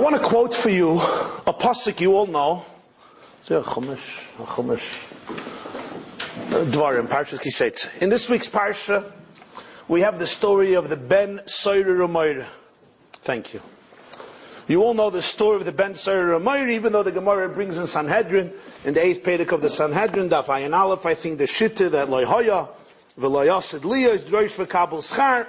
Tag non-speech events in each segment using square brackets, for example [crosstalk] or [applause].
want to quote for you a pasuk you all know. In this week's parsha, we have the story of the Ben Soyer Ramayr. Thank you. You all know the story of the Ben Soyer Ramayr, even though the Gemara brings in Sanhedrin, in the eighth Pedic of the Sanhedrin, Daf Ayin Aleph, I think the Shitta, that Loyhoya, V'Loyasid Liyah, is Drosh V'Kabel Schar,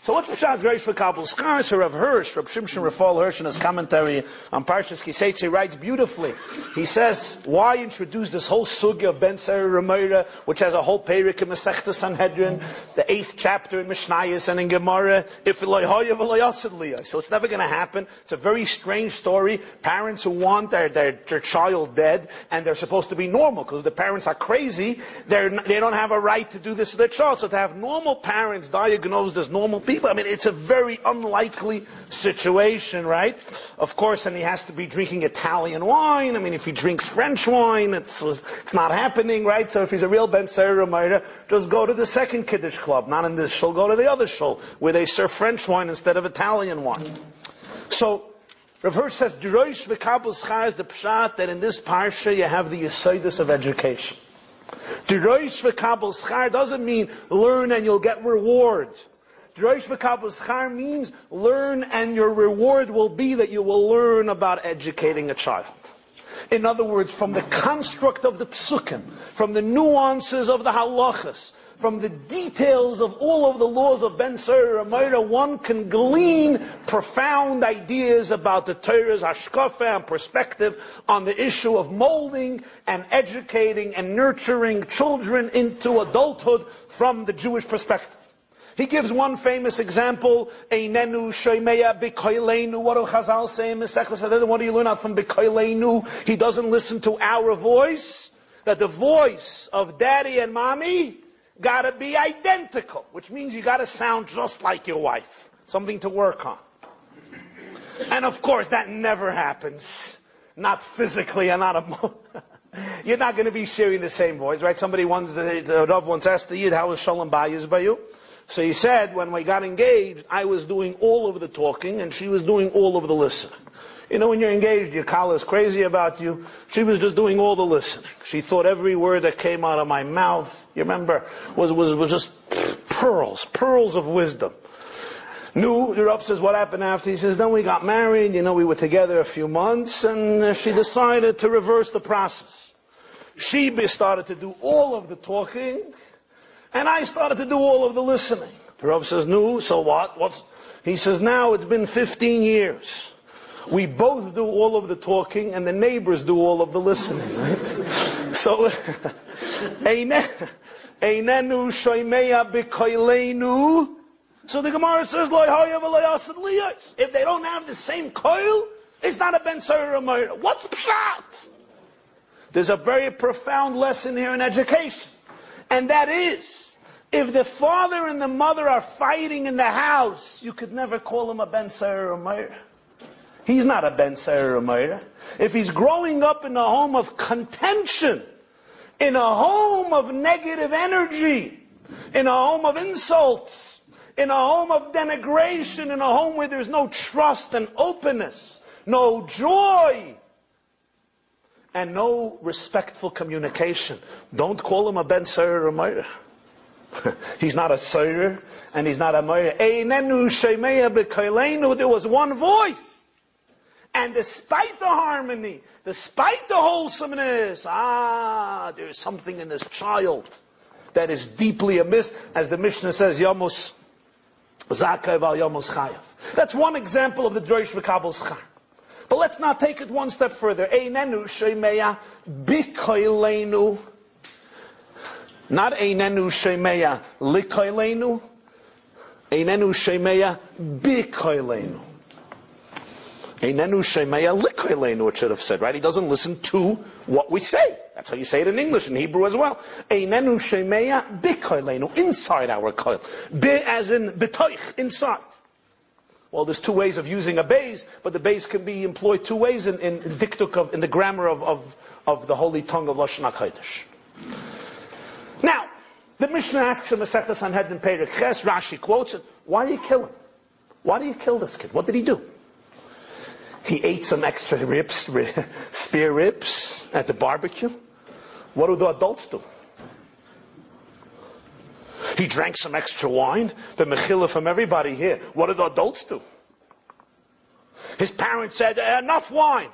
so what's Pshat Reish for Kabul Skar? So Rav Hirsch, Rav Shimshon Rafal Hirsch in his commentary on Parshas Kiseitze writes beautifully. He says, why introduce this whole sugya of Ben Seir Rameira, which has a whole perik in Masechta Sanhedrin, the eighth chapter in Mishnayos and in Gemara, if So it's never going to happen. It's a very strange story. Parents who want their, their, their child dead, and they're supposed to be normal, because the parents are crazy, they're, they don't have a right to do this to their child. So to have normal parents diagnosed as normal people. I mean, it's a very unlikely situation, right? Of course, and he has to be drinking Italian wine. I mean, if he drinks French wine, it's, it's not happening, right? So if he's a real Ben Sarah just go to the second Kiddush club, not in this shul, go to the other shul, where they serve French wine instead of Italian wine. So, Rav Hirsch says, Deroish v'kabel is the pshat that in this parsha you have the yisoidus of education. Deroish v'kabel doesn't mean learn and you'll get reward. Drosh Char means learn and your reward will be that you will learn about educating a child. In other words, from the construct of the psukim, from the nuances of the halachas, from the details of all of the laws of Ben Amira, one can glean profound ideas about the Torah's hashkafa and perspective on the issue of molding and educating and nurturing children into adulthood from the Jewish perspective. He gives one famous example, Einenu Shoimeya Bikoilenu. What do Chazal say in What do you learn out from Bikoilenu? He doesn't listen to our voice. That the voice of daddy and mommy gotta be identical, which means you gotta sound just like your wife. Something to work on. And of course, that never happens. Not physically and not emotionally. [laughs] You're not going to be sharing the same voice, right? Somebody once, uh, Rav once asked the Yid, how was Shalom Bayis by you? So he said, when we got engaged, I was doing all of the talking and she was doing all of the listening. You know, when you're engaged, your is crazy about you. She was just doing all the listening. She thought every word that came out of my mouth, you remember, was, was, was just pearls, pearls of wisdom. Knew, the Rav says, what happened after? He says, then we got married, you know, we were together a few months, and uh, she decided to reverse the process. She started to do all of the talking, and I started to do all of the listening. The Rav says, no, so what? What's, he says, now it's been 15 years. We both do all of the talking and the neighbors do all of the listening, right? [laughs] so, [laughs] Einenu shoimeya b'koilenu. So the Gemara says, If they don't have the same coil, it's not a Ben What's pshat? There's a very profound lesson here in education. And that is, if the father and the mother are fighting in the house, you could never call him a Ben Sarah Meir. He's not a Ben Sarah Meir. If he's growing up in a home of contention, in a home of negative energy, in a home of insults, in a home of denigration, in a home where there's no trust and openness, no joy, and no respectful communication. Don't call him a Ben Sayer or Moira. [laughs] he's not a Sayer and he's not a Moira. There was one voice. And despite the harmony, despite the wholesomeness, ah, there's something in this child that is deeply amiss, as the Mishnah says, Yamos Zakai Val Yamos Chayav. That's one example of the Drosh V'Kabel Schar. But let's not take it one step further. Einenu shemeya bikoilenu. Not einenu shemeya likoilenu. Einenu shemeya bikoilenu. Einenu shemeya likoilenu, it should have said, right? He doesn't listen to what we say. That's how you say it in English, and Hebrew as well. Einenu shemeya bikoilenu, inside our coil. Be as in betoich, inside. Well, there's two ways of using a base, but the base can be employed two ways in, in, in diktuk of, in the grammar of, of, of the holy tongue of Lashon HaKodesh. Now, the Mishnah asks in Masechta Sanhedrin Perek Ches, Rashi quotes it, why do you kill him? Why do you kill this kid? What did he do? He ate some extra ribs, [laughs] spare ribs at the barbecue. What do the adults do? He drank some extra wine, the mechila from everybody here. What do the adults do? His parents said, enough wine,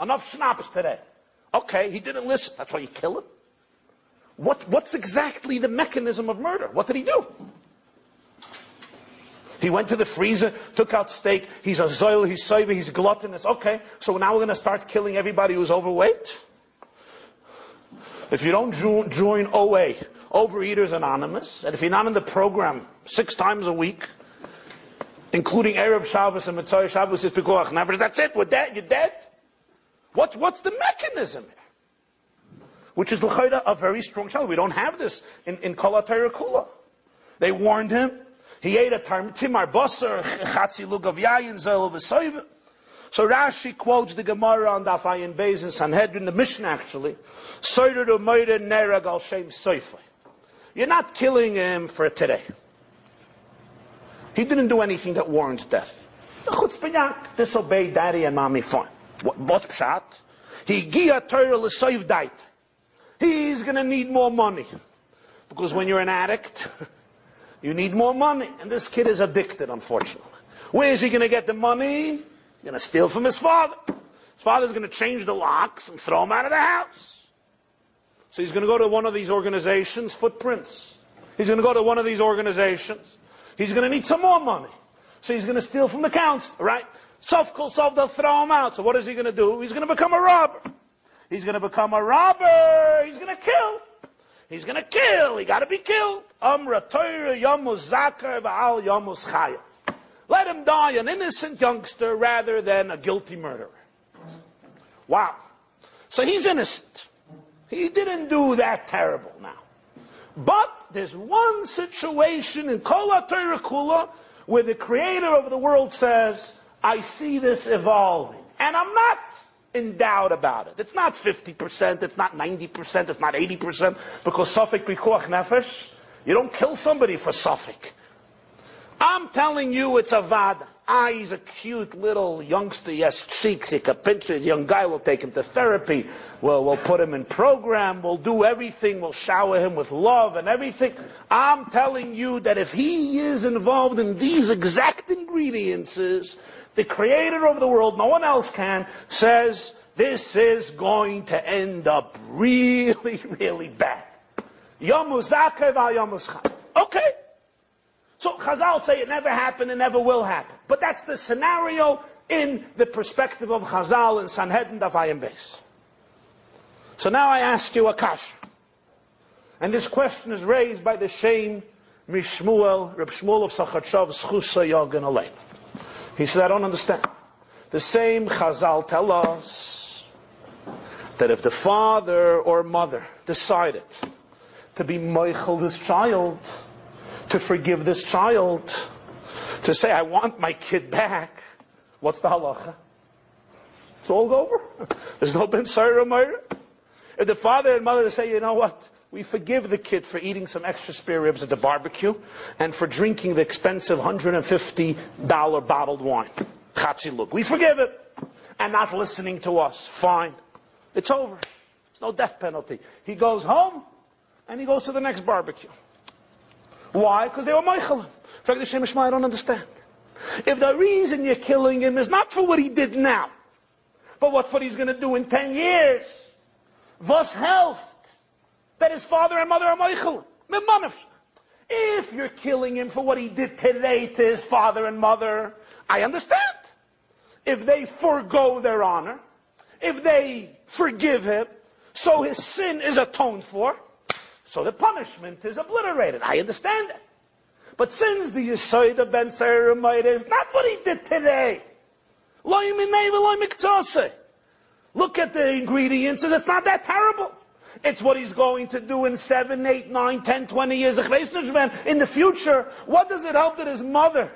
enough schnapps today. Okay, he didn't listen. That's why you kill him. What, what's exactly the mechanism of murder? What did he do? He went to the freezer, took out steak. He's a zoil, he's soiver, he's gluttonous. Okay, so now we're going to start killing everybody who's overweight? If you don't join OA, Overeaters Anonymous, and if you're not in the program six times a week, including Erev Shabbos and Mitzvah Shabbos is Pikuach Nefesh, that's it, we're dead, you're dead. What's, what's the mechanism Which is a very strong child. We don't have this in, in Kol Kula. They warned him. He ate a timar basar, chatzi lugav zel v'soiv. So Rashi quotes the Gemara on Daf Ayin Beis in Sanhedrin, the Mishnah actually. Soider moire nerag al shem soifai. You're not killing him for today. He didn't do anything that warrants death. Disobey daddy and mommy, fine. Pshat? He gia Torah l'soiv dait. He's going to need more money. Because when you're an addict, [laughs] you need more money. And this kid is addicted, unfortunately. Where is he going to get the money? He's going to steal from his father. His father's going to change the locks and throw him out of the house. So he's going to go to one of these organizations, Footprints. He's going to go to one of these organizations. He's going to need some more money. So he's going to steal from the council, right? Sofkul Sov, they'll throw him out. So what is he going to do? He's going to become a robber. He's going to become a robber. He's going to kill. He's going to kill. He got to be killed. Amra Torah Yamus Zakar Va'al Yamus Chayav. Let him die an innocent youngster rather than a guilty murderer. Wow. So he's innocent. He didn't do that terrible now. But there's one situation in Kol Kula where the creator of the world says, I see this evolving. And I'm not in doubt about it. It's not 50%, it's not 90%, it's not 80%, because Safek Pikuach Nefesh, you don't kill somebody for Safek. I'm telling you it's a vada. Ah, he's a cute little youngster. He has cheeks. He can pinch it. Young guy. We'll take him to therapy. We'll, we'll put him in program. We'll do everything. We'll shower him with love and everything. I'm telling you that if he is involved in these exact ingredients, the creator of the world, no one else can, says this is going to end up really, [laughs] really bad. Okay. So Chazal say it never happened and never will happen. But that's the scenario in the perspective of Chazal and Sanhedrin Dafayim Beis. So now I ask you a. And this question is raised by the Shem Mishmuel, Reb Shmuel of Sochatchov, Schusa Yogan Alein. He said, I don't understand. The same Chazal tell us that if the father or mother decided to be Michael, this child, to forgive this child, to say, I want my kid back. What's the halacha? It's all over. There's no ben Myra. If the father and mother say, you know what? We forgive the kid for eating some extra spare ribs at the barbecue and for drinking the expensive $150 bottled wine. Chatziluk. We forgive it. And not listening to us. Fine. It's over. There's no death penalty. He goes home and he goes to the next barbecue. Why? Because they were Meichelim. In fact, the I don't understand. If the reason you're killing him is not for what he did now, but what, what he's going to do in 10 years, was helped that his father and mother are Meichelim. If you're killing him for what he did today to his father and mother, I understand. If they forego their honor, if they forgive him, so his sin is atoned for, so the punishment is obliterated. I understand that. But since the Yisoid of Ben Seramite is not what he did today, look at the ingredients and it's not that terrible. It's what he's going to do in 7, 8, 9, 10, 20 years. In the future, what does it help that his mother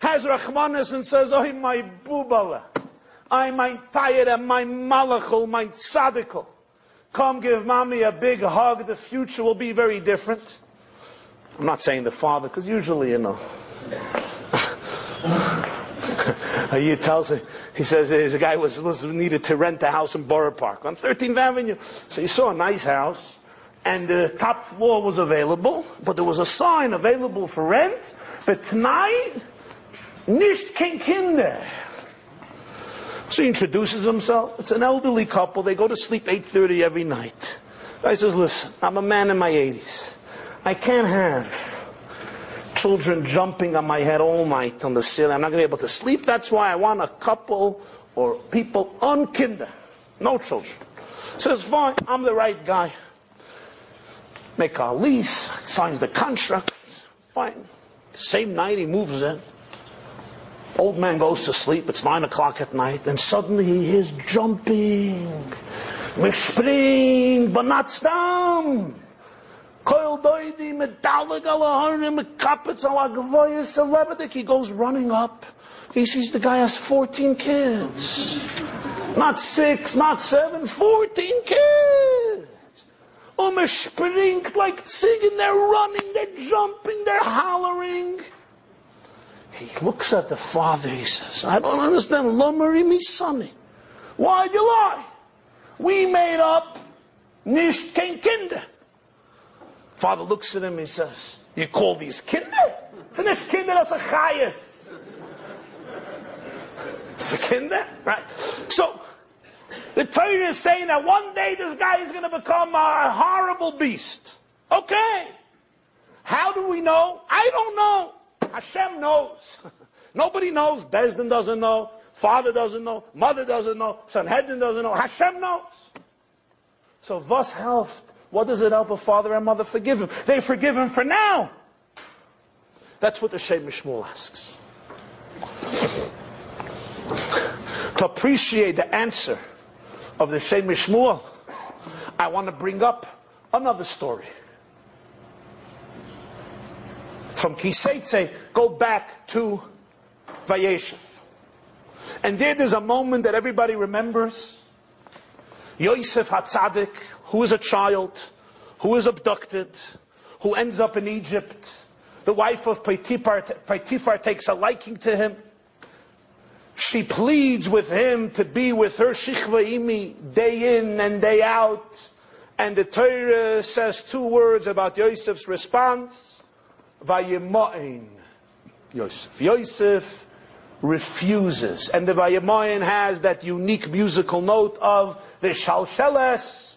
has Rahmanis and says, Oh, my bubala, I my tired, and my malachul, my tzadikul. Come give mommy a big hug. The future will be very different. I'm not saying the father, because usually, you know. [laughs] He tells him, he says there's a guy was, was needed to rent a house in Borough Park on 13th Avenue. So he saw a nice house and the top floor was available, but there was a sign available for rent, but tonight, nicht kein Kinder. So he introduces himself. It's an elderly couple. They go to sleep 8.30 every night. I says, listen, I'm a man in my 80s. I can't have children jumping on my head all night on the ceiling. I'm not going to be able to sleep. That's why I want a couple or people on kinder. No children. Says, fine, I'm the right guy. Make a lease, signs the contract. Fine. Same night he moves in. Old man goes to sleep. It's nine o'clock at night, and suddenly he hears jumping. We spring, but not stam. Koil doidi medalig alaharim mekapetz alagavoya celebrity. He goes running up. He sees the guy has 14 kids. Not six, not seven, 14 kids. Um, er springt like singing, they're running, they're jumping, they're hollering. He looks at the father, he says, I don't understand. Lomari me sonny. Why'd you lie? We made up kein Kinder. Father looks at him, he says, You call these Kinder? Sind nicht Kinder, das ist Chayes. It's a Kinder, right? So, the Torah is saying that one day this guy is going to become a horrible beast. Okay. How do we know? I don't know. Hashem knows. [laughs] Nobody knows. Besdin doesn't know. Father doesn't know. Mother doesn't know. Sanhedrin doesn't know. Hashem knows. So was helft? What does it help a father and mother forgive him? They forgive him for now. That's what the Shem Mishmuel asks. To appreciate the answer of the Shem Mishmuel, I want to bring up another story. From Kiseitse, go back to Vayeshev. And there there's a moment that everybody remembers. Yosef Hatzadik, who is a child, who is abducted, who ends up in Egypt. The wife of Potiphar takes a liking to him. She pleads with him to be with her shichva imi day in and day out. And the Torah says two words about Yosef's response. Vayima'in. Yosef. Yosef refuses. And the Vayima'in has that unique musical note of the Shalsheles,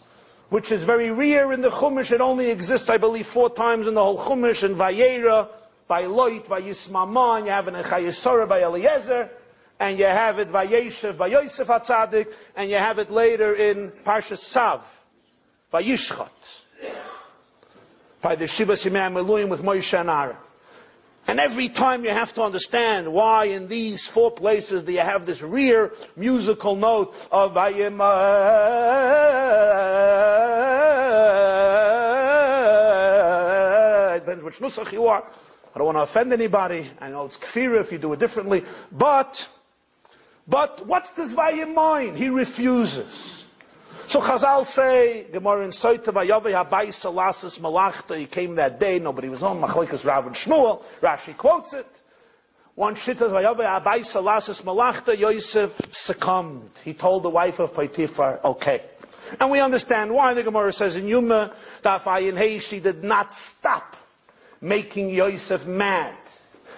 which is very rare in the Chumash. It only exists, I believe, four times in the whole Chumash, in Vayera, by Loit, and you have an Echayesora by Eliezer and you have it Vayeshev by Yosef HaTzadik, and you have it later in Parsha Sav, Vayishchat, by the Shiva Simei Meluim with Moshe and Aaron. And every time you have to understand why in these four places do you have this rear musical note of Vayim. Depends which nusach you are. I don't want to offend anybody. I know it's kfir if you do it differently. But but what's this Vayimoin? He refuses. So Chazal say, Gemara in Soita Vayove Habai Salasis Malachta, he came that day, nobody was home, Machalikas Rav and Shmuel, Rashi quotes it. One Shittas Vayove Habai Salasis Malachta, Yosef succumbed. He told the wife of Potiphar, okay. And we understand why the Gemara says in Yuma, that Hey, she did not stop making Yosef mad.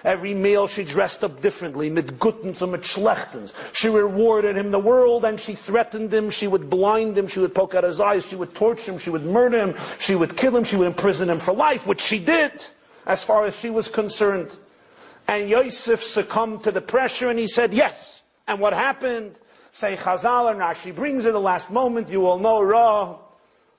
Every meal she dressed up differently, mit guttens and mit schlechtens. She rewarded him the world and she threatened him. She would blind him. She would poke out his eyes. She would torture him. She would murder him. She would kill him. She would imprison him for life, which she did, as far as she was concerned. And Yosef succumbed to the pressure and he said, yes. And what happened? Say Chazal and Rashi brings it the last moment. You will know, Ra.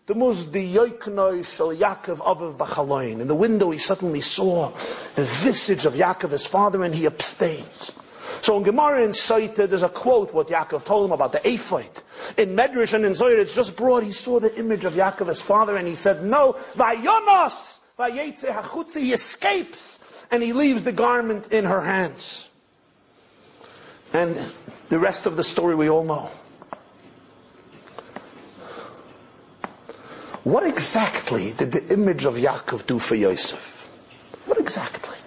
The most the Yoiknoi Shal Yaakov Aviv Bachaloin. In the window he suddenly saw the visage of Yaakov, his father, and he abstains. So in Gemara in Saita, there's a quote what Yaakov told him about the Ephod. In Medrash and in Zohar, it's just brought, he saw the image of Yaakov, his father, and he said, no, Vayonos, Vayetze Hachutzi, he escapes, and he leaves the garment in her hands. And the rest of the story we all know. What exactly did the image of Yaakov do for Yosef? What exactly?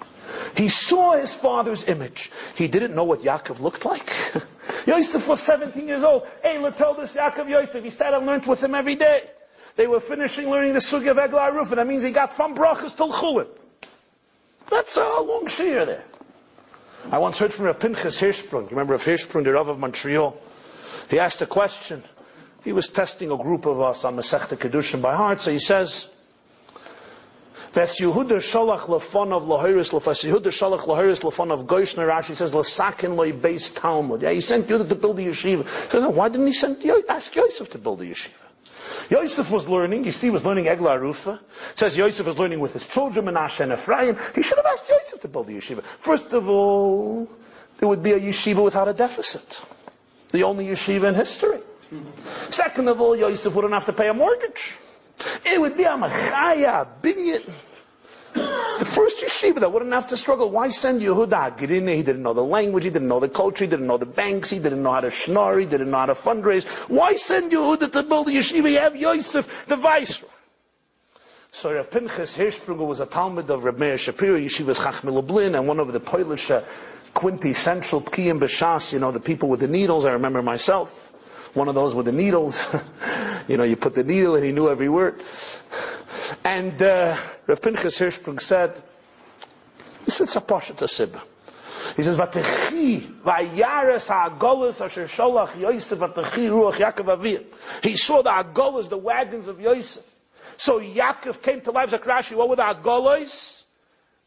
He saw his father's image. He didn't know what Yaakov looked like. [laughs] Yosef was 17 years old. Ayla told us Yaakov Yosef. He sat and learned with him every day. They were finishing learning the Sugi of Eglah Rufa. That means he got from Brachas till Chulin. That's a long shear there. I once heard from Rav Pinchas Hirschsprung. You remember Rav Hirschsprung, the Rav of Montreal? He asked a question. He was testing a group of us on Masechta Kedushin by heart. So he says, Ves Yehuda Shalach of Lahiris Lefas Yehuda Shalach Lahiris Lefonav Goishner Rashi says Lasakin Loi Beis Talmud. Yeah, he sent Yehuda to build the yeshiva. So why didn't he send ask Yosef to build the yeshiva? Yosef was learning, you see, he was learning Eglah Rufa. It says Yosef was learning with his children, Menashe and Ephraim. He should have asked Yosef to build the yeshiva. First of all, there would be a yeshiva without a deficit. The only yeshiva in history. Second of all, Yosef wouldn't have to pay a mortgage. It would be a machaya, binyan. The first yeshiva that wouldn't have to struggle. Why send Yehuda Agrine? He didn't know the language, he didn't know the culture, he didn't know the banks, he didn't know how to schnorr, he didn't know how to fundraise. Why send Yehuda to build a yeshiva? You have Yosef, the viceroy. So Rav Pinchas Hirschsprung was a Talmud of Reb Meir Shapiro, Yeshiva's Chachmei Lublin, and one of the Polish uh, quintessential Pkiyim B'Shas, you know, the people with the needles, I remember myself one of those with the needles. [laughs] you know, you put the needle and he knew every word. And uh, Rav Pinchas Hirschsprung said, this is a pasha to Sibba. He says, "Vatechi vayares ha'agolas asher sholach Yosef vatechi ruach Yaakov aviyah." He saw the agolas, the wagons of Yosef. So Yaakov came to life. Zakrashi, what were the agolas?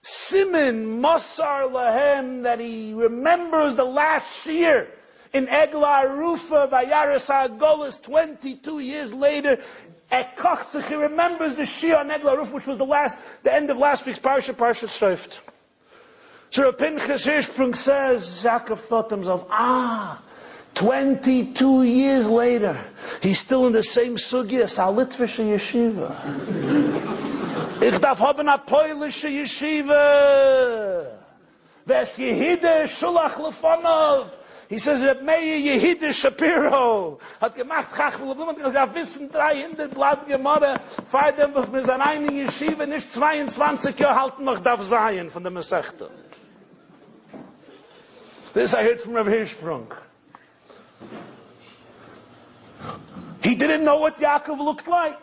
Simon Masar lahem that he remembers the last year in Eglah Rufa Vayaris Agolis 22 years later. At Kochzich, he remembers the Shia on Eglah Rufa, which was the last, the end of last week's Parsha, Parsha Shrift. So Pinchas Hirschsprung says, Yaakov thought to himself, ah, 22 years later, he's still in the same sugya, Salitvische Yeshiva. [laughs] ich darf haben a poilische Yeshiva. Ves Yehide Shulach Lefonov. He says, Reb Meir Yehide Shapiro hat gemacht, Chachmei Lublin, hat gesagt, wissen 300 Blatt Gemorre, feidem, was er mir sein eine Yeshiva nicht 22 Jahre halten noch darf sein von der Mesechte. This I heard from Reb Hirschsprung. He didn't know what Yaakov looked like.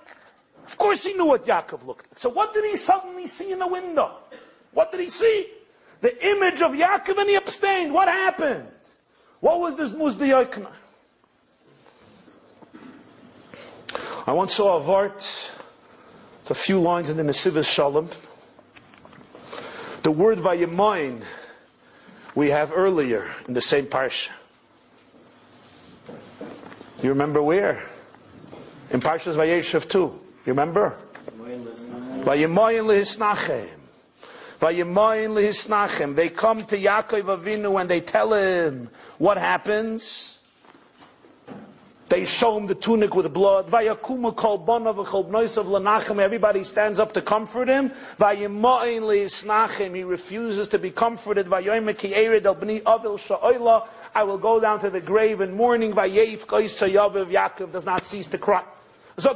Of course he knew what Yaakov looked like. So what did he suddenly see in the window? What did he see? The image of Yaakov and he abstained. What happened? What was this Muzdiyakna? I once saw a vart, it's a few lines in the Nesivas Shalom. The word Vayimayin we have earlier in the same parsha. You remember where? In Parshas Vayeshev too. You remember? Vayimayin lehisnachem. Vayimayin lehisnachem. They come to Yaakov Avinu and they tell him, what happens? They show him the tunic with blood. Everybody stands up to comfort him. He refuses to be comforted. I will go down to the grave in mourning. Yaakov does not cease to cry. All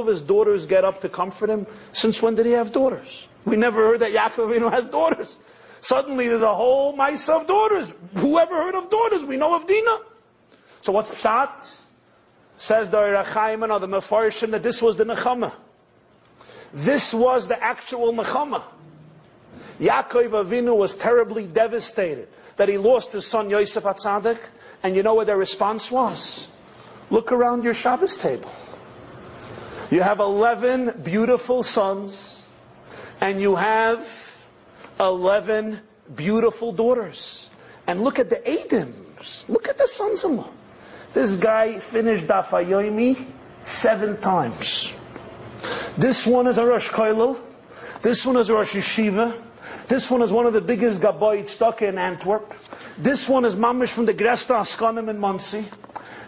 of his daughters get up to comfort him. Since when did he have daughters? We never heard that Yaakov has daughters. Suddenly there's a whole mice of daughters. Whoever heard of daughters? We know of Dina. So what's Pshat? Says the Rachaim and the Mefarshim that this was the Nechama. This was the actual Nechama. Yaakov Avinu was terribly devastated that he lost his son Yosef Atzadik. And you know what their response was? Look around your Shabbos table. You have 11 beautiful sons, and you have 11 beautiful daughters. And look at the Adams. Look at the sons-in-law. This guy finished Dafayomi seven times. This one is a Rosh Koilel. This one is a Rosh Yeshiva. This one is one of the biggest Gaboid stuck in Antwerp. This one is Mamish from the Gresta Askanim in Monsey.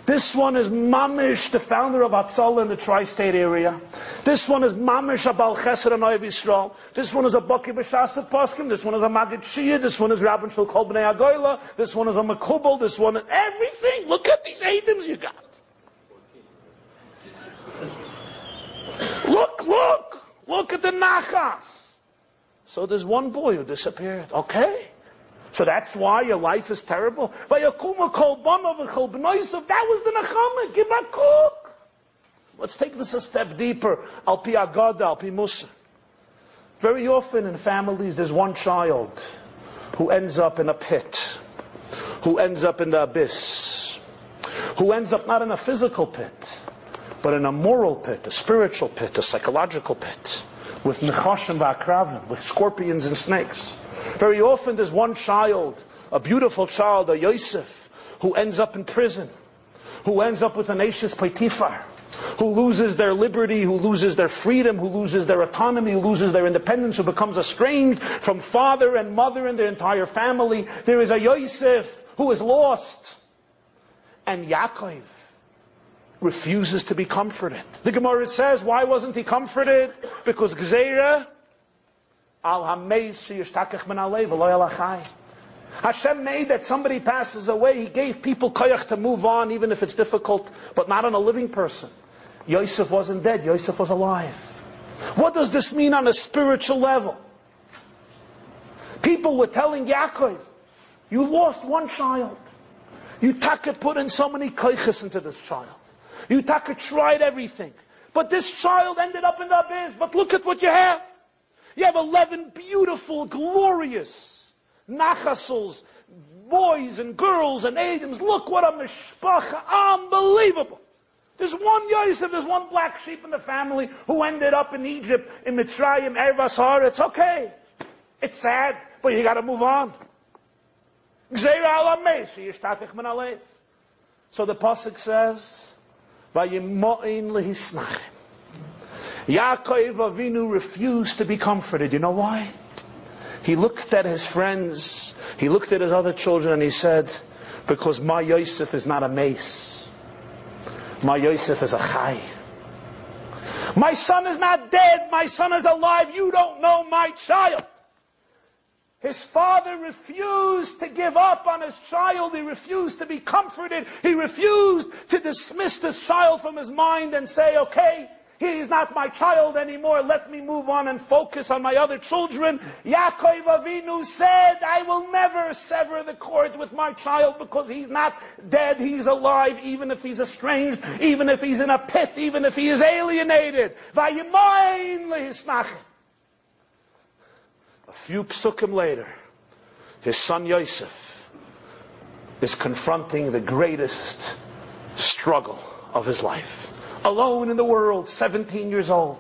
This one is Mamish, the founder of Atzal in the tri-state area. This one is Mamish Abal Chesed and Oiv Yisrael. This one is a Baki B'Shas Poskim. This one is a Magid Shia. This one is Rabban Shul Kol B'nai Agoyla. This one is a Makubal. This one is everything. Look at these items you got. Look, look. Look at the Nachas. So there's one boy who disappeared. Okay. So that's why your life is terrible. That was the Nechama. Give a cook. Let's take this a step deeper. Al pi agada, al pi musa. Very often in families, there's one child who ends up in a pit, who ends up in the abyss, who ends up not in a physical pit, but in a moral pit, a spiritual pit, a psychological pit, with nechashim va'akravim, with scorpions and snakes. Very often there's one child, a beautiful child, a Yosef, who ends up in prison, who ends up with an Ashes Potiphar, who loses their liberty, who loses their freedom, who loses their autonomy, who loses their independence, who becomes estranged from father and mother and their entire family. There is a Yosef who is lost. And Yaakov refuses to be comforted. The Gemara says, why wasn't he comforted? Because Gzeira al Hashem made that somebody passes away. He gave people koyach to move on, even if it's difficult, but not on a living person. Yosef wasn't dead. Yosef was alive. What does this mean on a spiritual level? People were telling Yaakov, you lost one child. You taka put in so many koiches into this child. You taka tried everything. But this child ended up in the abyss. But look at what you have. You have 11 beautiful, glorious nachasals, boys and girls and Adams. Look what a mishpacha. Unbelievable. There's one Yosef, there's one black sheep in the family who ended up in Egypt, in Mitzrayim, Ervas It's okay. It's sad, but you gotta move on. So the Pasuk says. Yaakov Avinu refused to be comforted. You know why? He looked at his friends, he looked at his other children, and he said, Because my Yosef is not a mace. My Yosef is a chai. My son is not dead, my son is alive. You don't know my child. His father refused to give up on his child. He refused to be comforted. He refused to dismiss this child from his mind and say, okay, He's not my child anymore. Let me move on and focus on my other children. Yaakov Avinu said, I will never sever the cord with my child because he's not dead. He's alive, even if he's estranged, even if he's in a pit, even if he is alienated. A few psukim later, his son Yosef is confronting the greatest struggle of his life alone in the world, 17 years old,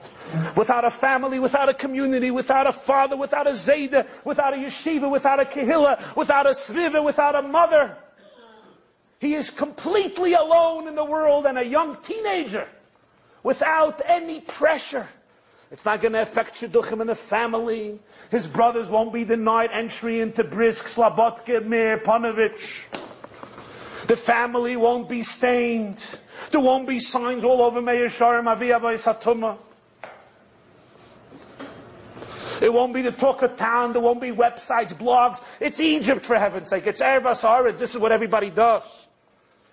without a family, without a community, without a father, without a Zayda, without a yeshiva, without a kehillah, without a sviva, without a mother. He is completely alone in the world and a young teenager without any pressure. It's not going to affect Shidduchim in the family. His brothers won't be denied entry into Brisk, Slabotke, Mir, Ponevezh. The family won't be stained. There won't be signs all over Meah Shearim. It won't be the talk of town. There won't be websites, blogs. It's Egypt, for heaven's sake. It's Erev This is what everybody does.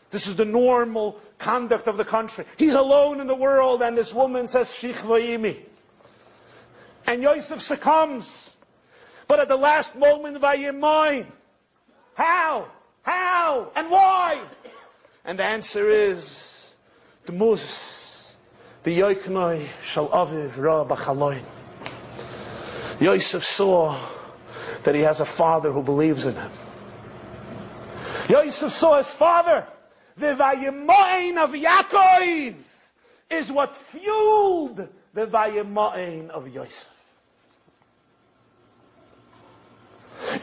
This is the normal conduct of the country. He's alone in the world, and this woman says, Shich Vayimi. And Yosef succumbs. But at the last moment, Vayimai. How? How? And why? And the answer is the Moses, the Yoichnoi shall aviv ra b'chaloin. Yosef saw that he has a father who believes in him. Yosef saw his father. The Vayimain of Yaakov is what fueled the Vayimain of Yosef.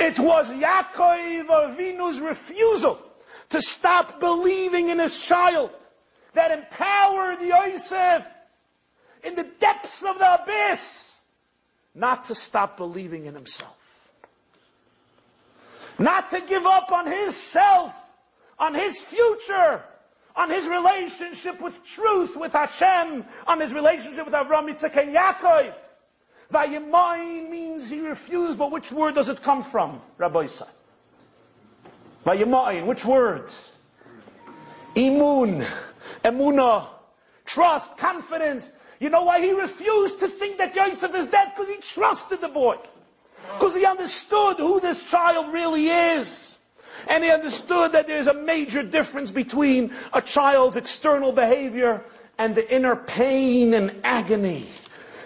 It was Yaakov Avinu's refusal to stop believing in his child that empowered Yosef in the depths of the abyss not to stop believing in himself. Not to give up on his self, on his future, on his relationship with truth, with Hashem, on his relationship with Avram, Yitzchak, and Yaakov. Vayimayin means he refused, but which word does it come from, Rabbi Isa? Vayimayin, which word? Imun, emuna, trust, confidence. You know why he refused to think that Yosef is dead? Because he trusted the boy. Because he understood who this child really is. And he understood that there's a major difference between a child's external behavior and the inner pain and agony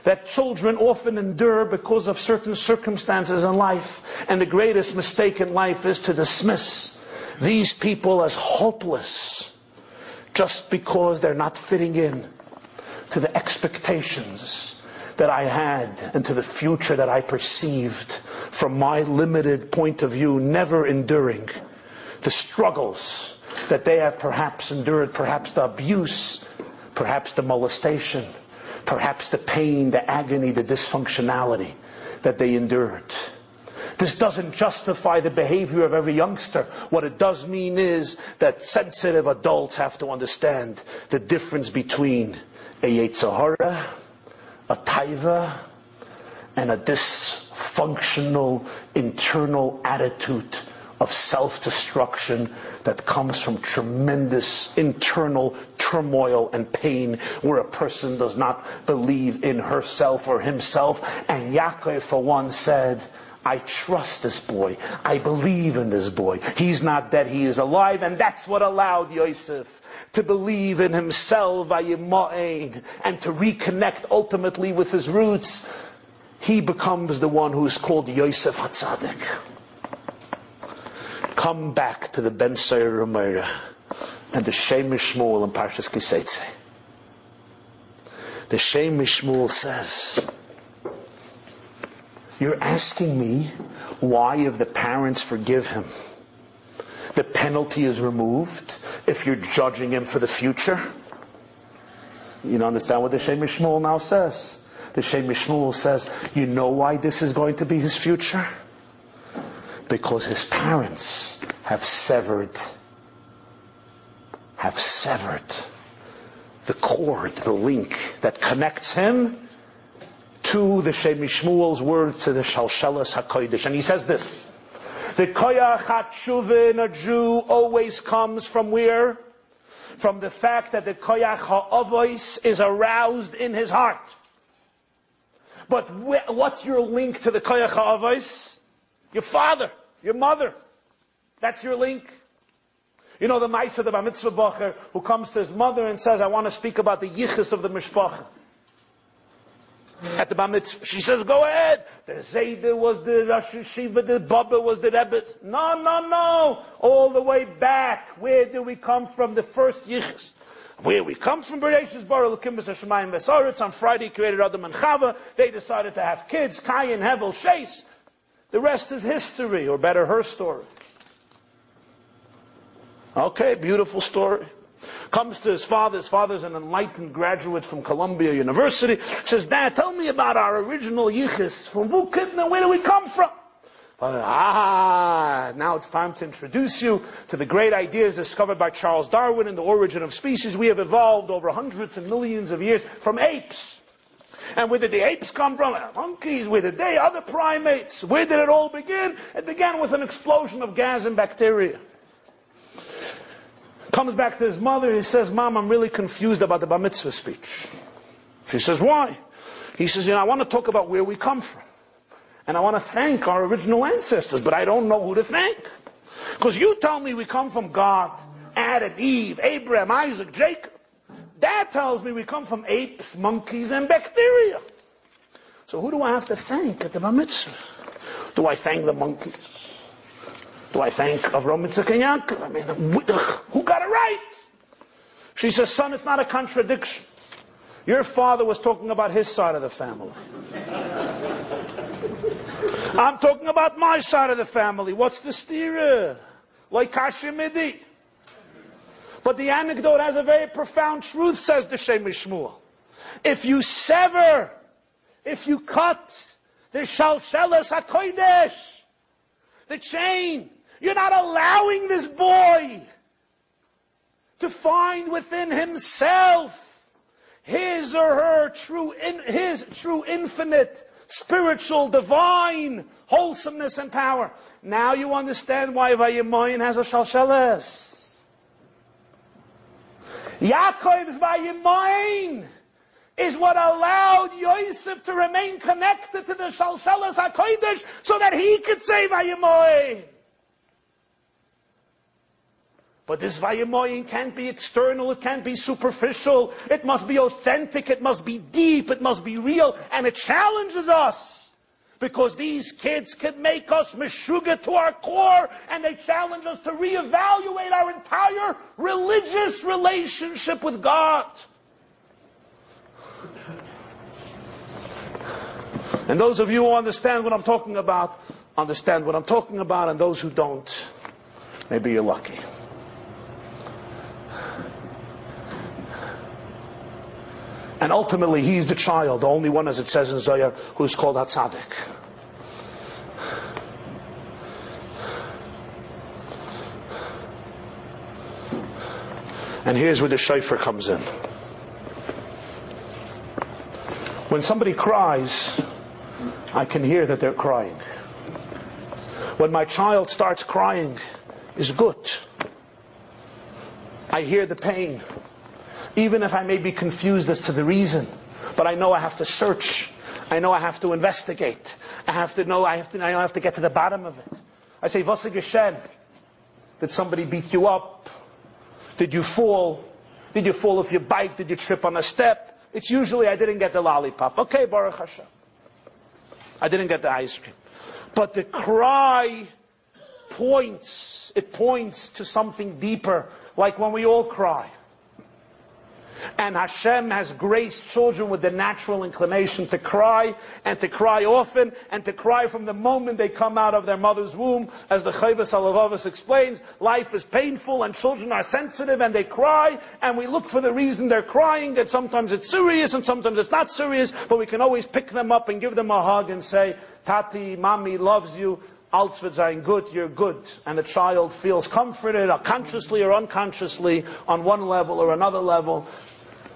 that children often endure because of certain circumstances in life. And the greatest mistake in life is to dismiss these people as hopeless just because they're not fitting in to the expectations that I had and to the future that I perceived from my limited point of view, never enduring the struggles that they have perhaps endured, perhaps the abuse, perhaps the molestation, perhaps the pain, the agony, the dysfunctionality that they endured. This doesn't justify the behavior of every youngster. What it does mean is that sensitive adults have to understand the difference between a Yetzer Hara, a Taiva, and a dysfunctional internal attitude of self-destruction that comes from tremendous internal turmoil and pain where a person does not believe in herself or himself. And Yaakov, for one, said, I trust this boy. I believe in this boy. He's not dead, he is alive. And that's what allowed Yosef to believe in himself and to reconnect ultimately with his roots. He becomes the one who is called Yosef Hatzadik come back to the Ben Seir Rameira and the Shem Mishmuel in Parshas Kiseitze. The Shem Mishmuel says, You're asking me why, if the parents forgive him, the penalty is removed if you're judging him for the future? You don't understand what the Shem Mishmuel now says? The Shem Mishmuel says, You know why this is going to be his future? Because his parents have severed have severed the cord, the link that connects him to the Shem Shmuel's words to the Shalshelas HaKodesh. And he says this, the Koyach HaTshuva in a Jew always comes from where? From the fact that the Koyach HaAvois is aroused in his heart. But what's your link to the Koyach HaAvois? Your father. Your mother. That's your link. You know the of the Bar Mitzvah Bacher who comes to his mother and says, I want to speak about the yichus of the mishpacha. At the Bar Mitzvah. She says, go ahead. The Zayda was the Rosh Yeshiva, the Baba was the Rebbe. No, no, no. All the way back. Where do we come from? The first yichus. Where we come from, Bereshis Bar Lukimbus Hashemayim Vesaretz. On Friday, created Adam and Chava. They decided to have kids, Kayin, Hevel, Shais. The rest is history, or better, her story. Okay, beautiful story. Comes to his father. His father's an enlightened graduate from Columbia University. Says, Dad, tell me about our original yichus. From Vukitna, where do we come from? Ah, now it's time to introduce you to the great ideas discovered by Charles Darwin in the origin of species. We have evolved over hundreds of millions of years from apes. And where did the apes come from? Uh, monkeys. Where did they? Other primates. Where did it all begin? It began with an explosion of gas and bacteria. Comes back to his mother. He says, Mom, I'm really confused about the bar mitzvah speech. She says, Why? He says, You know, I want to talk about where we come from. And I want to thank our original ancestors, but I don't know who to thank. Because you tell me we come from God, Adam, Eve, Abraham, Isaac, Jacob. That tells me we come from apes, monkeys, and bacteria. So who do I have to thank at the Bar Mitzvah? Do I thank the monkeys? Do I thank Avram Yitzchak and? I mean, who got it right? She says, son, it's not a contradiction. Your father was talking about his side of the family. I'm talking about my side of the family. What's the steer? Like Kashimidi. But the anecdote has a very profound truth, says the Shem Shmuel. If you sever, if you cut the Shalshelas HaKodesh, the chain, you're not allowing this boy to find within himself his or her true, in, his true infinite, spiritual, divine wholesomeness and power. Now you understand why Vayimoyin has a Shalsheles. Yaakov's Vayimain. is what allowed Yosef to remain connected to the Shalshalas HaKodesh so that he could say Vayemoy. But this Vayemoyin can't be external, it can't be superficial, it must be authentic, it must be deep, it must be real, and it challenges us. Because these kids can make us meshuga to our core, and they challenge us to reevaluate our entire religious relationship with God. And those of you who understand what I'm talking about, understand what I'm talking about, and those who don't, maybe you're lucky. And ultimately, he's the child, the only one, as it says in Zohar, who is called Hatzadik. And here's where the shofar comes in. When somebody cries, I can hear that they're crying. When my child starts crying, is good. I hear the pain, even if I may be confused as to the reason. But I know I have to search. I know I have to investigate. I have to know. I have to. I have to get to the bottom of it. I say, "What's Did somebody beat you up? Did you fall? Did you fall off your bike? Did you trip on a step? It's usually I didn't get the lollipop. Okay, Baruch Hashem. I didn't get the ice cream. But the cry points, it points to something deeper, like when we all cry. And Hashem has graced children with the natural inclination to cry, and to cry often, and to cry from the moment they come out of their mother's womb. As the Chovos HaLevavos explains, life is painful, and children are sensitive, and they cry, and we look for the reason they're crying, and sometimes it's serious, and sometimes it's not serious, but we can always pick them up and give them a hug and say, Tati, Mommy loves you, Alles wird sein good, you're good. And the child feels comforted, or consciously or unconsciously, on one level or another level.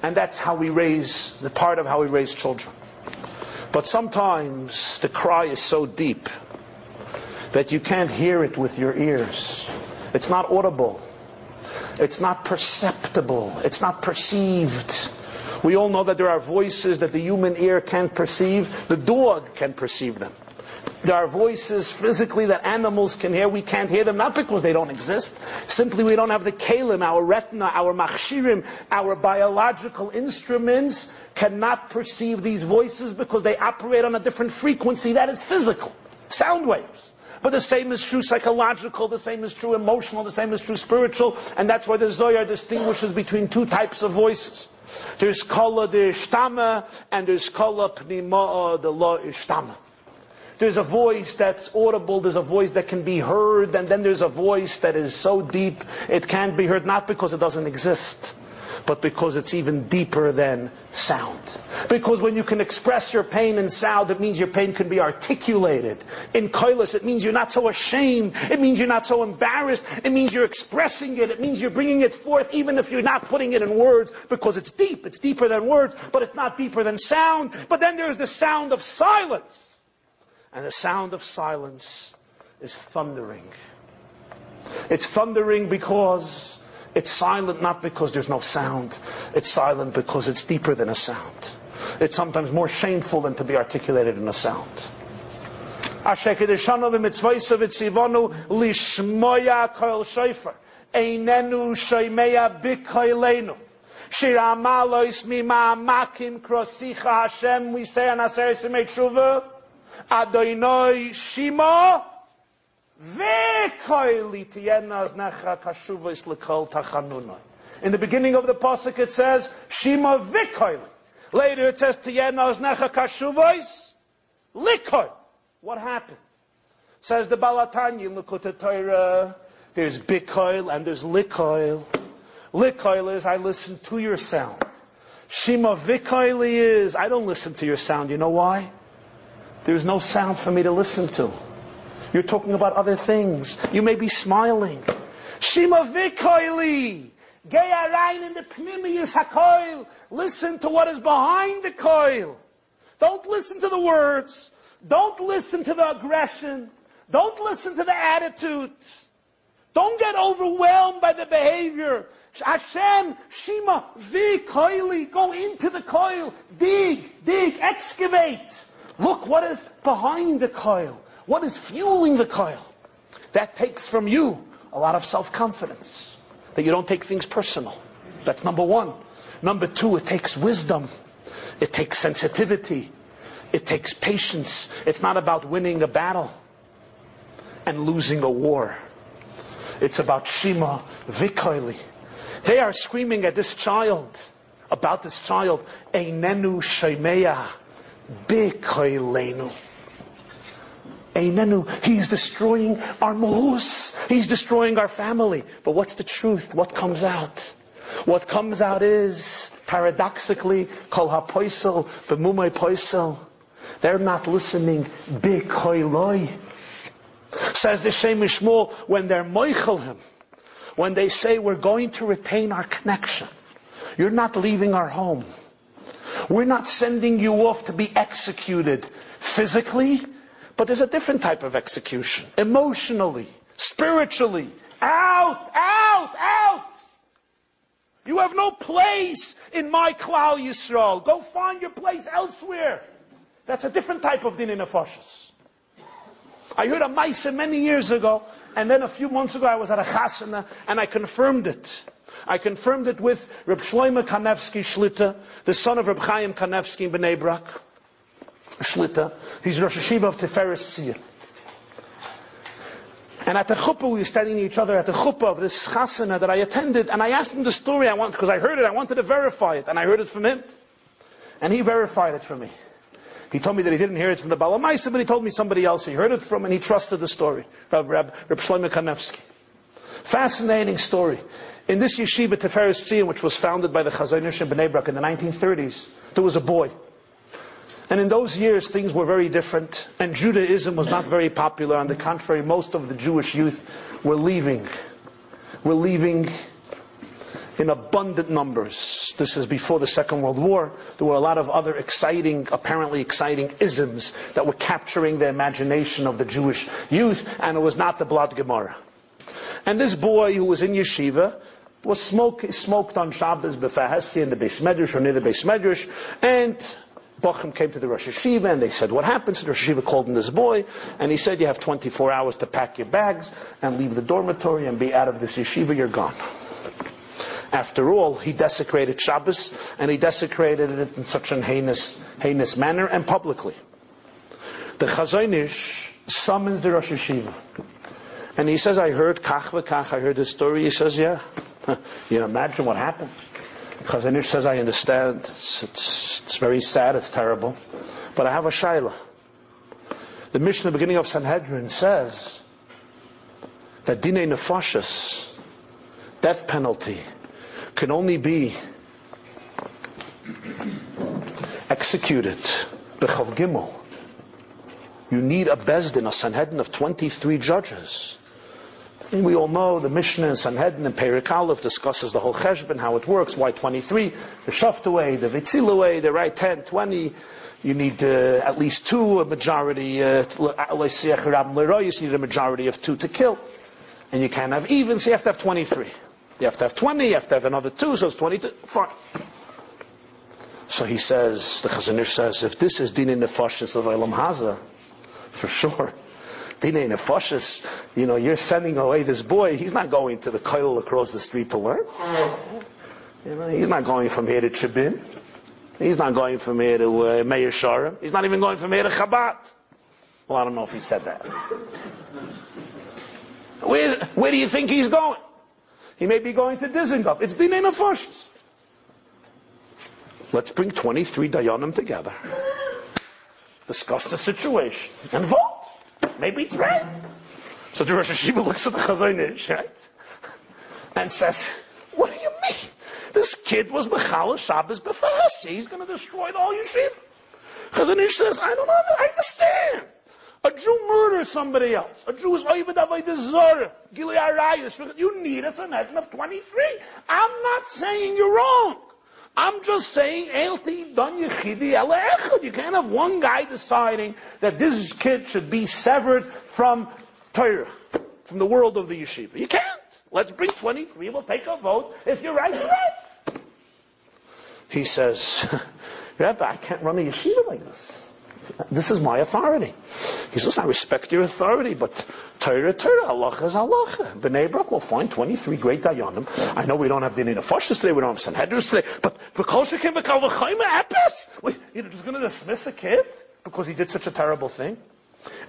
And that's how we raise, the part of how we raise children. But sometimes the cry is so deep that you can't hear it with your ears. It's not audible. It's not perceptible. It's not perceived. We all know that there are voices that the human ear can't perceive. The dog can perceive them. There are voices physically that animals can hear. We can't hear them, not because they don't exist. Simply we don't have the kalim, our retina, our machshirim, our biological instruments cannot perceive these voices because they operate on a different frequency that is physical. Sound waves. But the same is true psychological, the same is true emotional, the same is true spiritual, and that's why the Zohar distinguishes between two types of voices. There's kala the ishtama, and there's kala pnima the lo ishtama. There's a voice that's audible, there's a voice that can be heard, and then there's a voice that is so deep it can't be heard, not because it doesn't exist, but because it's even deeper than sound. Because when you can express your pain in sound, it means your pain can be articulated. In koilis, it means you're not so ashamed. It means you're not so embarrassed. It means you're expressing it. It means you're bringing it forth, even if you're not putting it in words, because it's deep. It's deeper than words, but it's not deeper than sound. But then there's the sound of silence and the sound of silence is thundering. It's thundering because it's silent not because there's no sound. It's silent because it's deeper than a sound. It's sometimes more shameful than to be articulated in a sound. Einenu shoimeya bikoilenu. Shir amalois mima makim krosicha Hashem. We say on Aseret Simei Tshuva. Adonai in the beginning of the pasuk it says Shima v'koili. Later it says Tiyena Aznecha Kashuvois Likoil. What happened? Says the Balatanya in Likutei Torah. There's bikoil and there's likoil. Likoil is I listen to your sound. Shima vikoili is I don't listen to your sound. You know why? There's no sound for me to listen to. You're talking about other things. You may be smiling. Shima vikoili. Gay arayin in the pnimius hakoil. Listen to what is behind the coil. Don't listen to the words. Don't listen to the aggression. Don't listen to the attitude. Don't get overwhelmed by the behavior. Hashem, Shima, vi koili, go into the coil, dig, dig, excavate. Look what is behind the coil. What is fueling the coil? That takes from you a lot of self-confidence. That you don't take things personal. That's number one. Number two, it takes wisdom. It takes sensitivity. It takes patience. It's not about winning a battle and losing a war. It's about Shima Vikoili. They are screaming at this child, about this child, Einenu Shemeya Bikoilenu. Einenu, he's destroying our mohus. He's destroying our family. But what's the truth? What comes out? What comes out is, paradoxically, kol ha-poisel, b'mumay poisel. They're not listening. Bikoiloi. Says the Shem when they're moichel him, when they say we're going to retain our connection, you're not leaving our home. We're not sending you off to be executed physically, but there's a different type of execution. Emotionally, spiritually. Out, out, out! You have no place in my Klal Yisrael. Go find your place elsewhere. That's a different type of din in nefashos. I heard a Maisa many years ago, and then a few months ago I was at a chasana, and I confirmed it. I confirmed it with Reb Shloime Kanevsky Shlita, the son of Reb Chaim Kanevsky in Bnei Brak. Shlita. He's Rosh Hashiva of Tiferes Tziyun. And at the chuppah, we were standing each other at the chuppah of this chasana that I attended, and I asked him the story I want, because I heard it, I wanted to verify it, and I heard it from him. And he verified it for me. He told me that he didn't hear it from the Balamaisa, but he told me somebody else he heard it from, and he trusted the story. Reb, Reb, Reb Shlomo Kanevsky. Fascinating story. In this yeshiva, Tiferes Tziyun, which was founded by the Chazon Ish in Bnei Brak in the 1930s, there was a boy. And in those years, things were very different, and Judaism was not very popular. On the contrary, most of the Jewish youth were leaving. Were leaving in abundant numbers. This is before the Second World War. There were a lot of other exciting, apparently exciting isms that were capturing the imagination of the Jewish youth, and it was not the blood Gemara. And this boy who was in yeshiva was smoke, smoked on Shabbos b'fahasi in the Beis Medrash or near the Beis Medrash, and Bochum came to the Rosh Hashiva and they said, what happens? The Rosh Hashiva called in this boy and he said, you have 24 hours to pack your bags and leave the dormitory and be out of this yeshiva, you're gone. After all, he desecrated Shabbos and he desecrated it in such an heinous, heinous manner and publicly. The Chazon Ish summons the Rosh Hashiva. And he says, I heard kach v'kach, I heard the story. He says, yeah. [laughs] You imagine what happened. Chazon Ish says, I understand. It's, it's, it's, very sad, it's terrible. But I have a shaila. The Mishnah, the beginning of Sanhedrin says that dine nefashas, death penalty, can only be executed b'chav gimel. You need a bezdin, a Sanhedrin of 23 judges. We all know the Mishnah and Sanhedrin and Perik Aleph discusses the whole cheshbon, how it works, why 23, the shaft away, the vitzil way, the right 10, 20. You need uh, at least two, a majority, uh, you need a majority of two to kill. And you can't have even, so you have to have 23. You have to have 20, you have to have another two, so it's 22. Fine. So he says, the Chazon Ish says, if this is din in the fashis of Elam Haza, for sure, Dine Nefashis, you know, you're sending away this boy, he's not going to the Koil across the street to learn. You know, he's not going from here to Chibin. He's not going from here to uh, Meah Shearim. He's not even going from here to Chabad. Well, I don't know if he said that. Where, where do you think he's going? He may be going to Dizengoff. It's Dine Nefashis. Let's bring 23 Dayanim together. Discuss the situation and vote. Maybe it's right. So the Rosh Hashiva looks at the Chazon Ish, right? And says, what do you mean? This kid was Mechala Shabbos Befasi. He's going to destroy the whole yeshiva. Chazon Ish says, I don't understand. A Jew murders somebody else. A Jew is Oivad Avodah Zorah. Gilei Arayis. You need a Sanhedrin of 23. I'm not saying you're wrong. I'm just saying, you can't have one guy deciding that this kid should be severed from Torah, from the world of the yeshiva. You can't. Let's bring 23. We'll take a vote. If you're right, you're right. He says, [laughs] Rabbi, I can't run a yeshiva like this. This is my authority. He says, I respect your authority, but Torah, Torah, halacha is halacha. B'nai Brak will find 23 great dayanim. I know we don't have Dinei Nefashis today, we don't have Sanhedrin today, but B'kol Shekim B'kal V'chayim Epis. You're just going to dismiss a kid because he did such a terrible thing?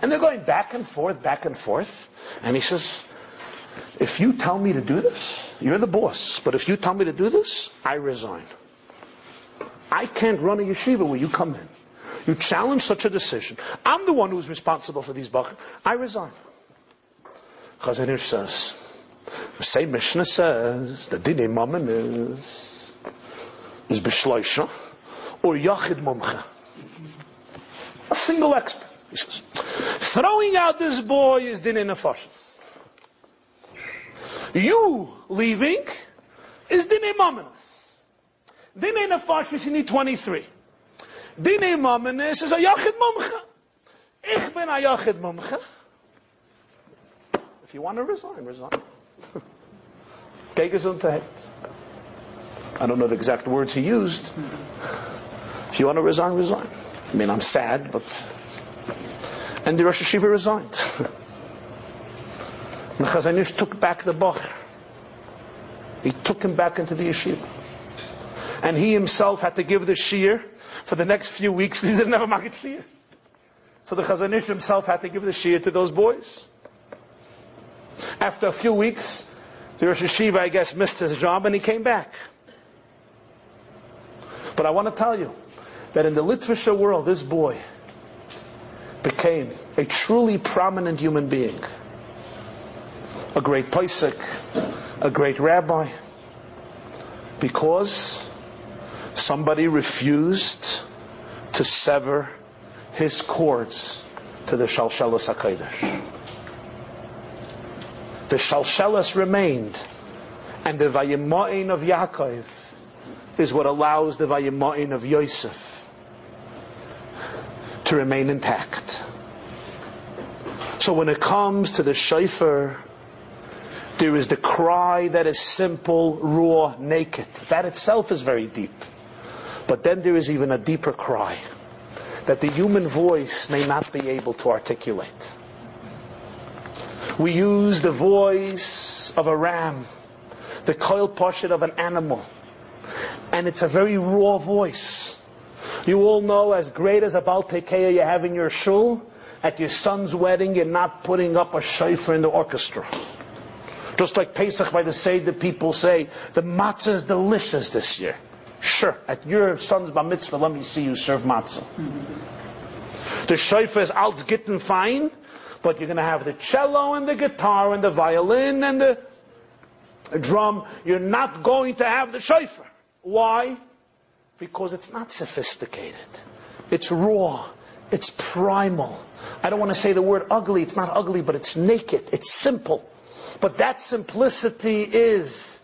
And they're going back and forth, back and forth. And he says, if you tell me to do this, you're the boss, but if you tell me to do this, I resign. I can't run a yeshiva where you come in. You challenge such a decision. I'm the one who's responsible for these bach. I resign. Chazon Ish says, the same Mishnah says, the Dinei Mammon is, is Bishloisha, or Yachid Mumcha. A single expert. He says, throwing out this boy is Dinei Nefashis. You leaving is Dinei Mammonis. Dinei Nefashis, you need 23. Dinei Mammonis is a Yachid Mumcha. Ich bin a Yachid Mumcha. If you want to resign, resign. [laughs] Gesundheit. I don't know the exact words he used. If you want to resign, resign. I mean, I'm sad, but. And the Rosh Hashiva resigned. [laughs] And Chazon Ish took back the Bach. He took him back into the yeshiva. And he himself had to give the shiur for the next few weeks [laughs] because he didn't have a maggid shiur. So the Chazon Ish himself had to give the shiur to those boys. After a few weeks, the Rosh Hashiva, I guess, missed his job and he came back. But I want to tell you that in the Litvisha world, this boy became a truly prominent human being a great Pesach, a great rabbi, because somebody refused to sever his cords to the Shalshelas HaKadosh. The Shalshelas remained, and the Vayima'in of Yaakov is what allows the Vayima'in of Yosef to remain intact. So when it comes to the shofar there is the cry that is simple, raw, naked. That itself is very deep. But then there is even a deeper cry that the human voice may not be able to articulate. We use the voice of a ram, the coil poshet of an animal, and it's a very raw voice. You all know, as great as a Baltekeya you have in your shul, at your son's wedding, you're not putting up a shofar in the orchestra. Just like Pesach by the Seder, people say, the matzah is delicious this year. Sure, at your son's bar mitzvah, let me see you serve matzah. Mm-hmm. The shofar is alt gitten fine, but you're going to have the cello and the guitar and the violin and the drum. You're not going to have the shofar. Why? Because it's not sophisticated. It's raw. It's primal. I don't want to say the word ugly. It's not ugly, but it's naked. It's simple. But that simplicity is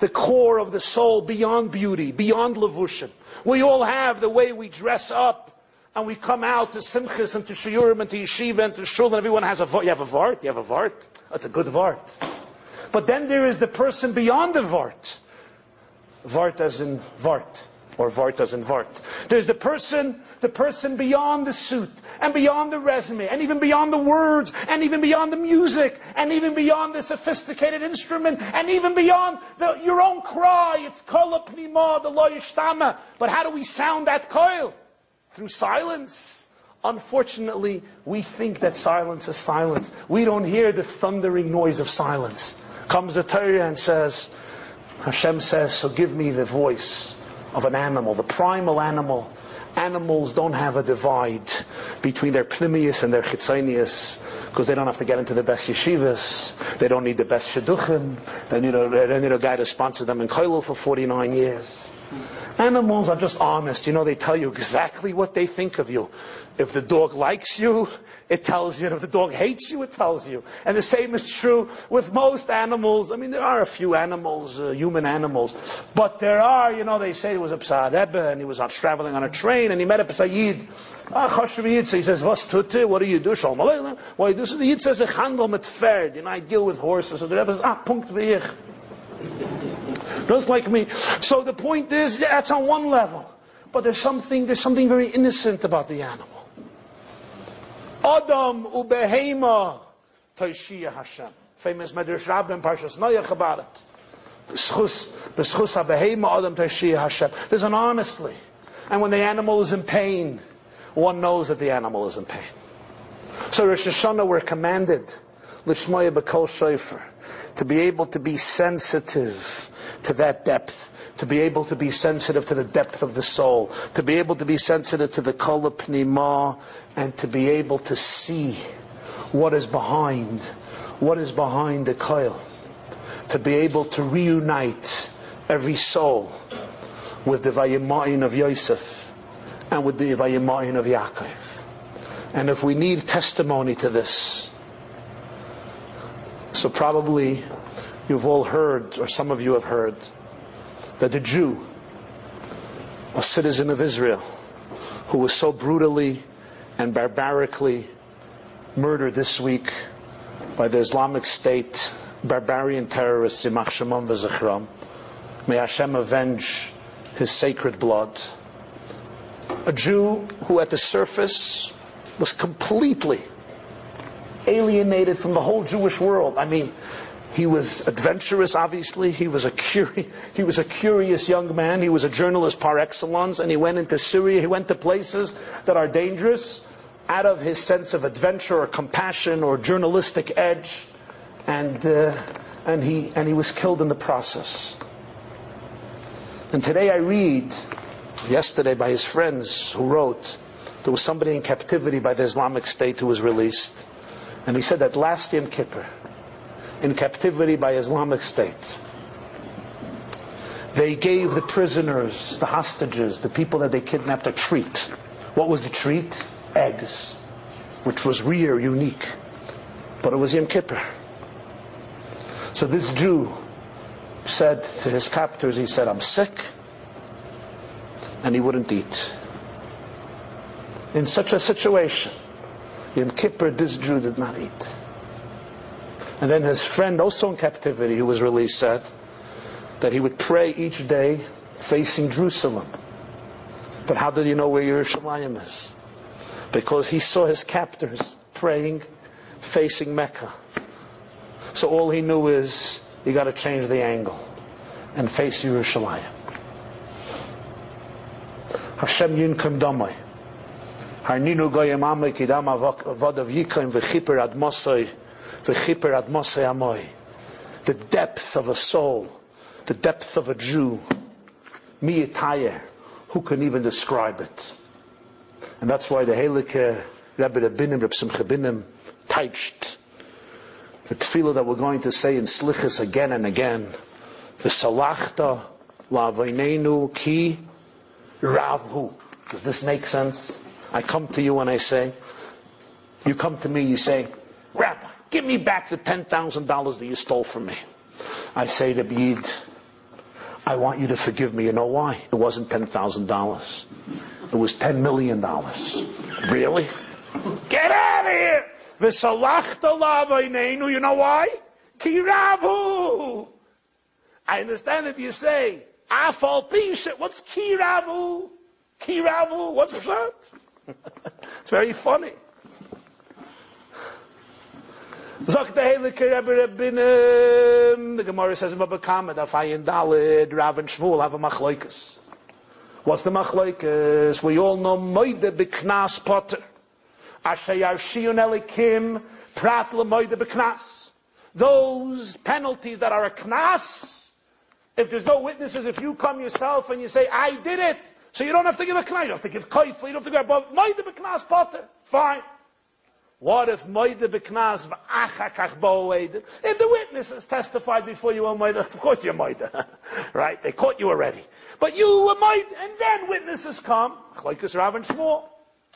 the core of the soul beyond beauty, beyond levushim. We all have the way we dress up and we come out to simchas and to shiurim and to yeshiva and to shul and everyone has a vart. You have a vart? You have a vart? That's a good vart. But then there is the person beyond the vart. Vart as in vart or vart and vart. There's the person the person beyond the suit and beyond the resume and even beyond the words and even beyond the music and even beyond the sophisticated instrument and even beyond the, your own cry. It's kol pnima, the lo yishtama. But how do we sound that coil? Through silence. Unfortunately, we think that silence is silence. We don't hear the thundering noise of silence. Comes the Torah and says, Hashem says, so give me the voice of an animal, the primal animal animals don't have a divide between their pnimius and their chitzonius because they don't have to get into the best yeshivas. They don't need the best shidduchim. They need a, they need a guy to sponsor them in Koilo for 49 years. Animals are just honest. You know, they tell you exactly what they think of you. If the dog likes you, it tells you. And if the dog hates you, it tells you. And the same is true with most animals. I mean, there are a few animals, uh, human animals, but there are, you know, they say it was a Psad Ebbe and he was out traveling on a train and he met a Psayid. Ah, Choshev so he says, "Was tute? What do you do? Shalom Aleichem. What do you do?" So the Yid says, "Ich handle mit. You know, I deal with horses." So the Rebbe says, "Ah, punkt wie ich." Just like me. So the point is, that's on one level. But there's something, there's something very innocent about the animal. Adam ubehema toishia Hashem. Famous Medrash Rabbin Parshas Noach about it. There's an honestly. And when the animal is in pain, one knows that the animal is in pain. So Rosh Hashanah we're commanded, Lishmoya B'kol Shofar, to be able to be sensitive to that depth, to be able to be sensitive to the depth of the soul, to be able to be sensitive to the kol pnima, and to be able to see what is behind, what is behind the coil, to be able to reunite every soul with the Vayimayin of Yosef and with the Vayimayin of Yaakov. And if we need testimony to this, so probably you've all heard, or some of you have heard, that a Jew, a citizen of Israel, who was so brutally and barbarically murdered this week by the Islamic State barbarian terrorists, Shemam v'Zichram. May Hashem avenge his sacred blood. A Jew who at the surface was completely alienated from the whole Jewish world. I mean, he was adventurous, obviously. He was a curi- [laughs] he was a curious young man. He was a journalist par excellence, and he went into Syria. He went to places that are dangerous out of his sense of adventure or compassion or journalistic edge, and uh, and he and he was killed in the process. And today I read, yesterday by his friends who wrote, there was somebody in captivity by the Islamic State who was released, and he said that last Yom Kippur in captivity by Islamic State. They gave the prisoners, the hostages, the people that they kidnapped a treat. What was the treat? Eggs, which was rare, unique. But it was Yom Kippur. So this Jew said to his captors, he said, I'm sick. And he wouldn't eat. In such a situation, Yom Kippur, this Jew did not eat. And then his friend, also in captivity, who was released, said that he would pray each day facing Jerusalem. But how did he know where Yerushalayim is? Because he saw his captors praying facing Mecca. So all he knew is you got to change the angle and face Yerushalayim. Hashem yinkum damai. Harninu goyim amay kidam avodav yikaim v'chiper ad mosai the depth of a soul, the depth of a Jew, miyatayer, who can even describe it? And that's why the Helike Rabbi Rabbinim, Rabbi Simcha Binim, touched the tefillah that we're going to say in Slichas again and again. V'salachta la'avaynenu ki ravhu. Does this make sense? I come to you and I say, you come to me, you say, Rabbi, Give me back the $10,000 that you stole from me. I say to Bid, I want you to forgive me. You know why? It wasn't $10,000. It was $10 million. Really? Get out of here! You know why? Kiravu! I understand if you say, Afal what's Kiravu? Kiravu, what's that? [laughs] it's very funny. The. The Gemara says in Baba Kama, that Fayin Dalid, Rav and Shmuel have a machloikas. What's the machloikas? We all know Moide B'Knas Potter. Asher Yarshiyun Elikim, Prat Moide B'Knas. Those penalties that are a knas, if there's no witnesses, if you come yourself and you say, I did it, so you don't have to give a knas, you don't have to give kaif, you don't have to go above, Moide B'Knas Potter. Fine. What if Moide Beknas Achakach Bo'ed? If the witnesses testified before you were Moide, of course you're Moide. [laughs] right? They caught you already. But you were Moide, and then witnesses come. Chlaikus Rav and Shmuel.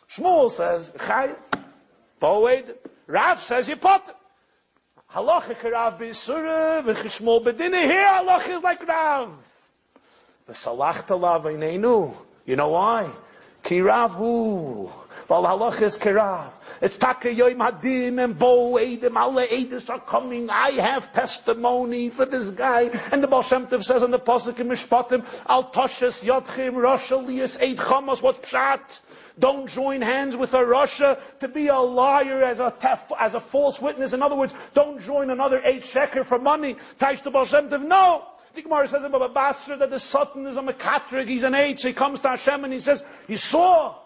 Shmuel says, Chayiv. Boed, Rav says you him. Halacha Rav b'Yisura, v'chishmol b'dina. Here halacha is like Rav. V'salachta la You know why? Ki Rav hu. Val halacha is Kirav. It's Taka Yoim Hadim and Bo Edim, alle Edis are coming. I have testimony for this guy. And the Baal Shem Tov says on the Pasuk in Mishpatim, Al Toshes Yotchim Rosh Elias Eid Chamos. What's Pshat? Don't join hands with a Russia to be a liar as a, tef, as a false witness. In other words, don't join another eight sheker for money. Taish the Baal Shem Tov. No! The Gemara says about a bastard that the Satan is a Makatrig, he's an eight. So he comes to Hashem and he says, You saw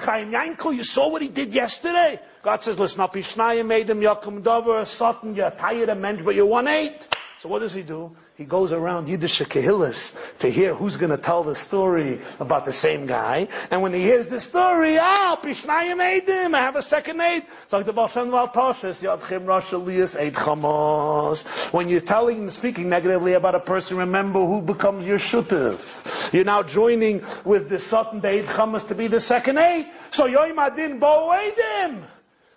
Chaim Yankel, you saw what he did yesterday. God says, listen up, Ishnaya made him Yakum Dover, Satan, you're tired of mensch, but you one eight. So what does he do? He goes around Yiddish Kehillis to hear who's going to tell the story about the same guy. And when he hears the story, ah, Pishnayim Eidim, I have a second aid. Like the Bashan Valtoshes, Yadchim Rosh Elias Eid Chamos. When you're telling speaking negatively about a person, remember who becomes your shutif. You're now joining with the Satan Eid Chamos to be the second aid. So Yoim Adin Bo Eidim.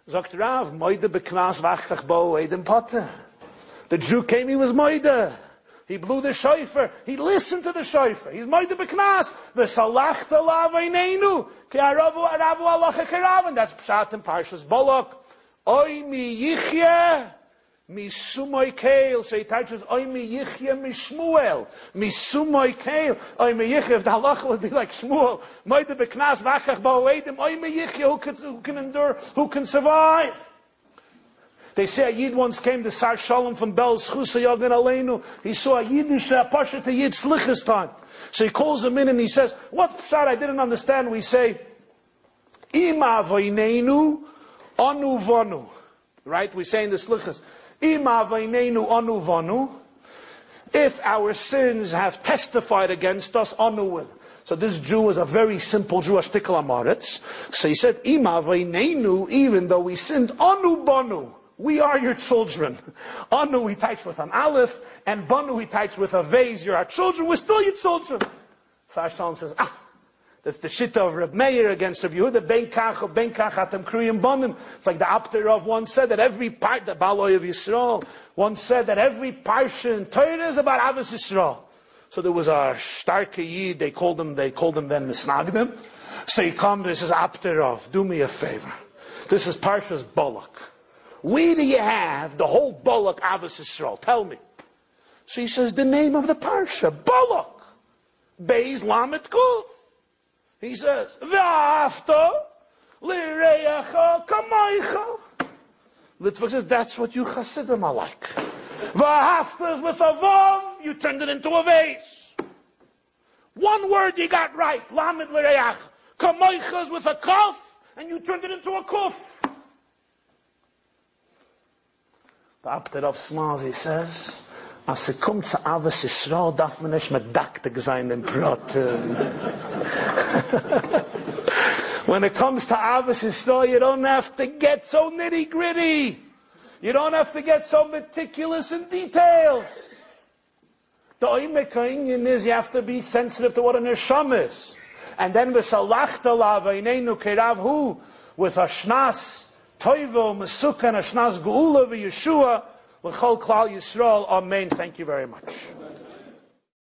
Sagt Rav, Moide beknas wachtach Bo Eidim Potter. The Jew came, he was Moide. He blew the shofar. He listened to the shofar. He's moide beknas. V'salachta laveinenu. Ki aravu aravu alacha keravan. That's pshat in Parshas Bolok. Oy mi yichye mi sumoy keil. So he touches oy mi yichye mi shmuel. Mi sumoy keil. Oy mi yichye. If the halacha would be like Shmuel. Moide beknas vachach ba'oedim. Oy mi yichye. Who can endure? Who can survive? They say a Yid once came to Sar Shalom from Bel Schusa Aleinu. He saw a Yiddish uh, Pasha to Yid Slichas time. So he calls him in and he says, what pshat I didn't understand? We say, Ima vayneinu anu vanu. Right? We say in the Slichas, Ima vayneinu anu vanu. If our sins have testified against us, anu will. So this Jew was a very simple Jew, Ashtikal Amaretz. So he said, Ima vayneinu, even though we sinned, anu banu. We are your children. Anu he types with an aleph, and Banu he types with a vase. You're our children. We're still your children. So Hashem says, ah, that's the shit of Reb Meir against Reb Yehuda. Ben kach, ben kach atem kriyim banim. It's like the Apter of one said that every part, the Baloy of Yisrael, one said that every parsha in Torah is about Abbas Yisrael. So there was a starke yid, they called him, they called him then Misnagdim. So he comes, this is Apter of, do me a favor. This is Parshas Balak. Where do you have the whole Balak Avos Yisrael? Tell me. So he says the name of the parsha, Balak. Beis Lamet Kuf. He says, V'afta lireyacha kamaycha. Litzvah says, that's what you Hasidim are like. V'afta is with a vav, you turned it into a vase. One word you got right, Lamed lireyach. Kamaycha is with a kuf, and you turned it into a kuf. Of Smiles, he says, zu Aves Yisrael, Broten. [laughs] when it comes to Aves Yisrael, you don't have to get so nitty gritty. You don't have to get so meticulous in details. The Oimekainyin is you have to be sensitive to what an Neshama is. And then with Salachta Lava, Inenu Kerav Hu, with a Shnas, Toivo, Mesukan, Ashnas Geula, Yeshua, L'chol Klal Yisrael. Amen. Thank you very much.